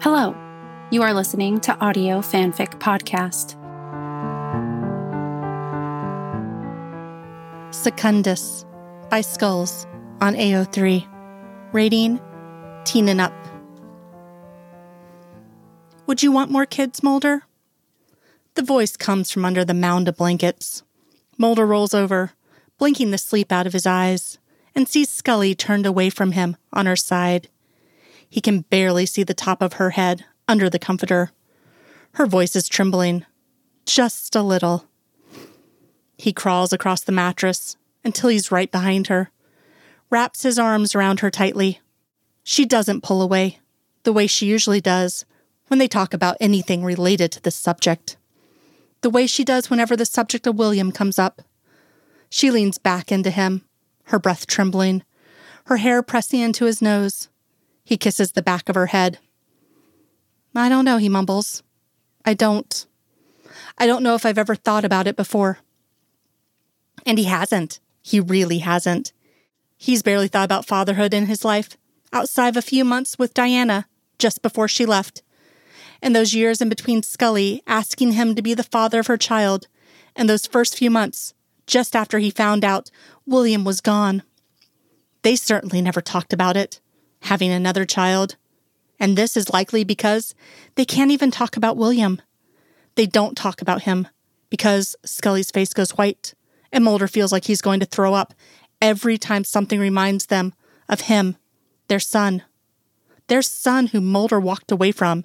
Hello, you are listening to Audio Fanfic Podcast. Secundus by Skulls on AO3. Rating Teen and Up. Would you want more kids, Mulder? The voice comes from under the mound of blankets. Mulder rolls over, blinking the sleep out of his eyes, and sees Scully turned away from him on her side. He can barely see the top of her head under the comforter. Her voice is trembling, just a little. He crawls across the mattress until he's right behind her, wraps his arms around her tightly. She doesn't pull away, the way she usually does when they talk about anything related to this subject. The way she does whenever the subject of William comes up. She leans back into him, her breath trembling, her hair pressing into his nose. He kisses the back of her head. I don't know, he mumbles. I don't. I don't know if I've ever thought about it before. And he hasn't. He really hasn't. He's barely thought about fatherhood in his life, outside of a few months with Diana, just before she left. And those years in between Scully asking him to be the father of her child, and those first few months, just after he found out William was gone. They certainly never talked about it, having another child. And this is likely because they can't even talk about William. They don't talk about him because Scully's face goes white and Mulder feels like he's going to throw up every time something reminds them of him, their son. Their son who Mulder walked away from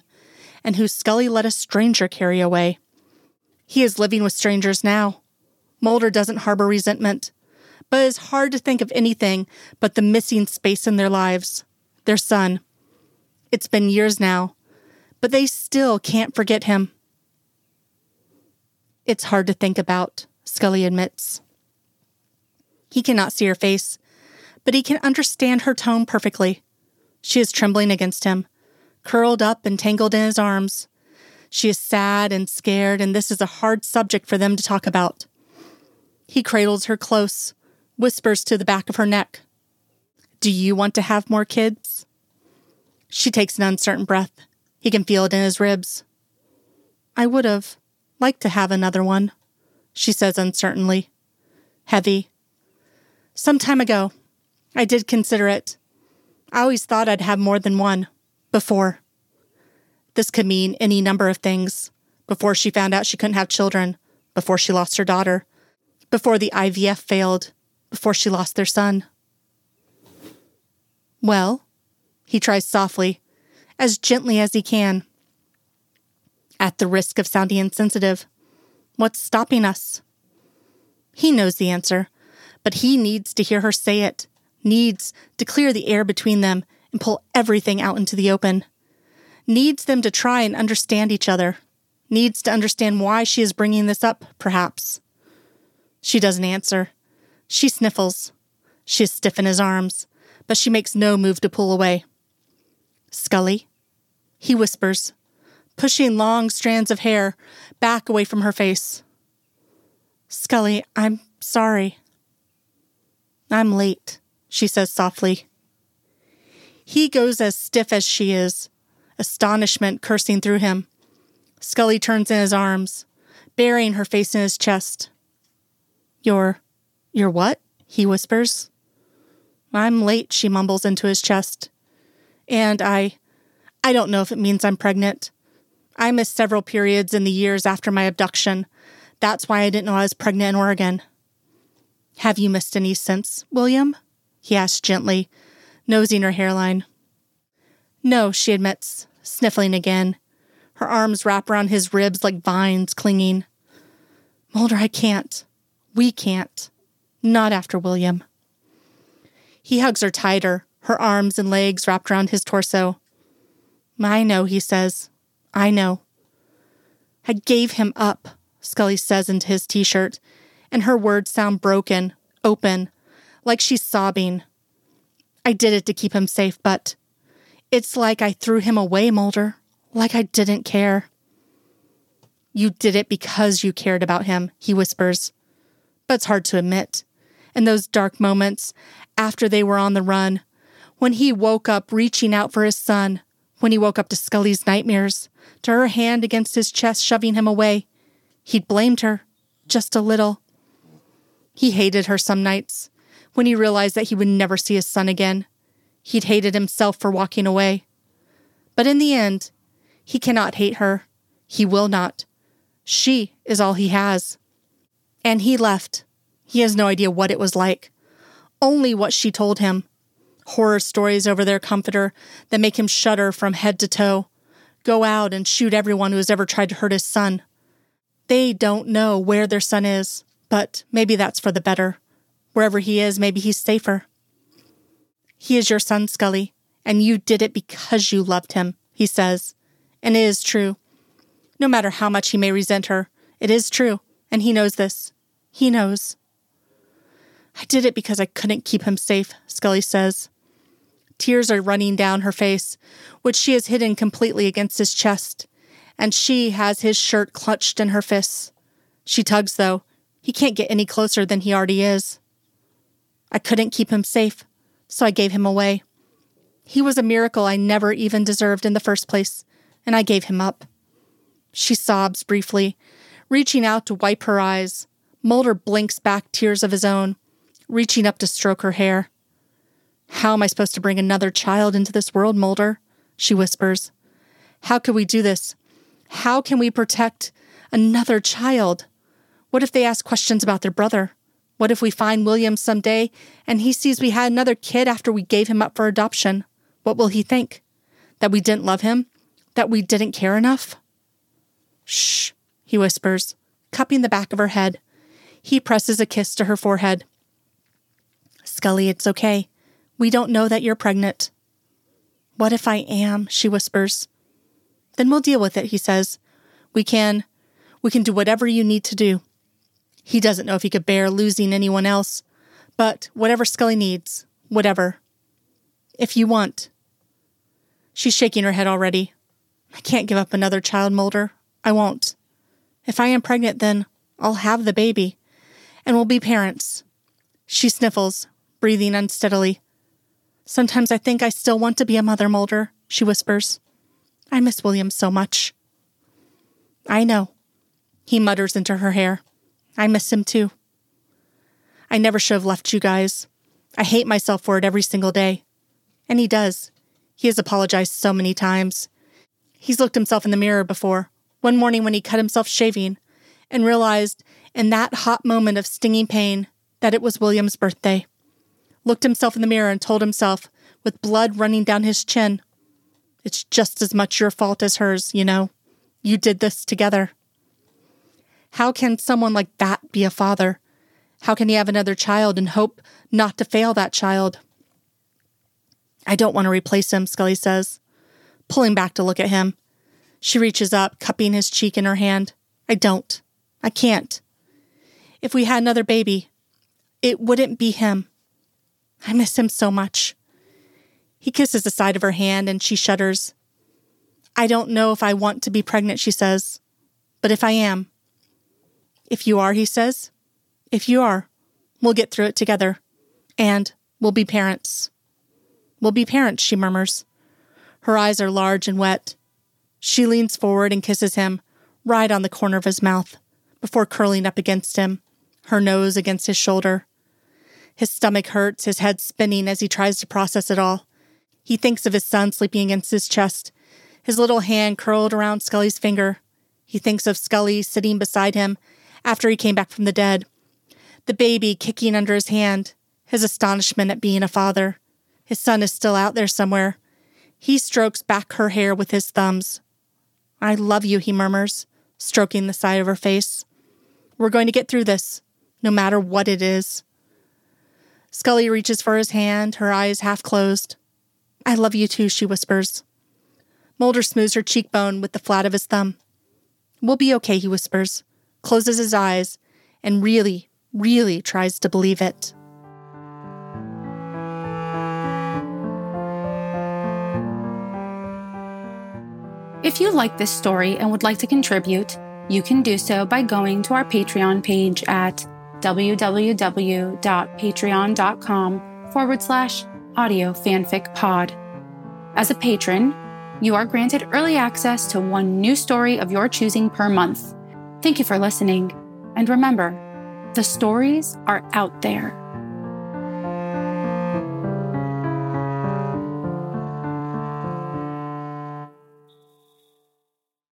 and who Scully let a stranger carry away. He is living with strangers now. Mulder doesn't harbor resentment, but it is hard to think of anything but the missing space in their lives, their son. It's been years now, but they still can't forget him. It's hard to think about, Scully admits. He cannot see her face, but he can understand her tone perfectly. She is trembling against him, curled up and tangled in his arms. She is sad and scared, and this is a hard subject for them to talk about. He cradles her close, whispers to the back of her neck. Do you want to have more kids? She takes an uncertain breath. He can feel it in his ribs. I would have liked to have another one, she says uncertainly. Heavy. Some time ago, I did consider it. I always thought I'd have more than one. Before. This could mean any number of things. Before she found out she couldn't have children. Before she lost her daughter. Before the IVF failed. Before she lost their son. Well, he tries softly, as gently as he can. At the risk of sounding insensitive, what's stopping us? He knows the answer, but he needs to hear her say it, needs to clear the air between them and pull everything out into the open, needs them to try and understand each other, needs to understand why she is bringing this up, perhaps. She doesn't answer. She sniffles. She is stiff in his arms, but she makes no move to pull away. Scully, he whispers, pushing long strands of hair back away from her face. Scully, I'm sorry. I'm late, she says softly. He goes as stiff as she is, astonishment coursing through him. Scully turns in his arms, burying her face in his chest. You're. you're what? he whispers. I'm late, she mumbles into his chest. And I. I don't know if it means I'm pregnant. I missed several periods in the years after my abduction. That's why I didn't know I was pregnant in Oregon. Have you missed any since, William? he asks gently, nosing her hairline. No, she admits, sniffling again. Her arms wrap around his ribs like vines clinging. Mulder, I can't. We can't. Not after William. He hugs her tighter, her arms and legs wrapped around his torso. I know, he says. I know. I gave him up, Scully says into his t shirt, and her words sound broken, open, like she's sobbing. I did it to keep him safe, but it's like I threw him away, Mulder, like I didn't care. You did it because you cared about him, he whispers. But it's hard to admit. In those dark moments, after they were on the run, when he woke up reaching out for his son, when he woke up to Scully's nightmares, to her hand against his chest, shoving him away. He'd blamed her, just a little. He hated her some nights, when he realized that he would never see his son again. He'd hated himself for walking away. But in the end, he cannot hate her. He will not. She is all he has. And he left. He has no idea what it was like, only what she told him. Horror stories over their comforter that make him shudder from head to toe. Go out and shoot everyone who has ever tried to hurt his son. They don't know where their son is, but maybe that's for the better. Wherever he is, maybe he's safer. He is your son, Scully, and you did it because you loved him, he says. And it is true. No matter how much he may resent her, it is true, and he knows this. He knows. I did it because I couldn't keep him safe, Scully says. Tears are running down her face, which she has hidden completely against his chest, and she has his shirt clutched in her fists. She tugs, though. He can't get any closer than he already is. I couldn't keep him safe, so I gave him away. He was a miracle I never even deserved in the first place, and I gave him up. She sobs briefly, reaching out to wipe her eyes. Mulder blinks back tears of his own, reaching up to stroke her hair. How am I supposed to bring another child into this world, Mulder? She whispers. How could we do this? How can we protect another child? What if they ask questions about their brother? What if we find William someday and he sees we had another kid after we gave him up for adoption? What will he think? That we didn't love him? That we didn't care enough? Shh, he whispers, cupping the back of her head. He presses a kiss to her forehead. Scully, it's okay. We don't know that you're pregnant. What if I am? She whispers. Then we'll deal with it, he says. We can. We can do whatever you need to do. He doesn't know if he could bear losing anyone else, but whatever Scully needs, whatever. If you want. She's shaking her head already. I can't give up another child, Mulder. I won't. If I am pregnant, then I'll have the baby, and we'll be parents. She sniffles, breathing unsteadily. Sometimes I think I still want to be a mother, Mulder, she whispers. I miss William so much. I know, he mutters into her hair. I miss him too. I never should have left you guys. I hate myself for it every single day. And he does. He has apologized so many times. He's looked himself in the mirror before, one morning when he cut himself shaving, and realized in that hot moment of stinging pain that it was William's birthday. Looked himself in the mirror and told himself, with blood running down his chin, It's just as much your fault as hers, you know. You did this together. How can someone like that be a father? How can he have another child and hope not to fail that child? I don't want to replace him, Scully says, pulling back to look at him. She reaches up, cupping his cheek in her hand. I don't. I can't. If we had another baby, it wouldn't be him. I miss him so much. He kisses the side of her hand and she shudders. I don't know if I want to be pregnant, she says, but if I am, if you are, he says. If you are, we'll get through it together. And we'll be parents. We'll be parents, she murmurs. Her eyes are large and wet. She leans forward and kisses him, right on the corner of his mouth, before curling up against him, her nose against his shoulder. His stomach hurts, his head spinning as he tries to process it all. He thinks of his son sleeping against his chest, his little hand curled around Scully's finger. He thinks of Scully sitting beside him after he came back from the dead. The baby kicking under his hand, his astonishment at being a father. His son is still out there somewhere. He strokes back her hair with his thumbs. I love you, he murmurs, stroking the side of her face. We're going to get through this, no matter what it is. Scully reaches for his hand, her eyes half closed. I love you too, she whispers. Mulder smooths her cheekbone with the flat of his thumb. We'll be okay, he whispers closes his eyes, and really, really tries to believe it. If you like this story and would like to contribute, you can do so by going to our Patreon page at www.patreon.com forward slash audio fanfic pod. As a patron, you are granted early access to one new story of your choosing per month. Thank you for listening. And remember, the stories are out there.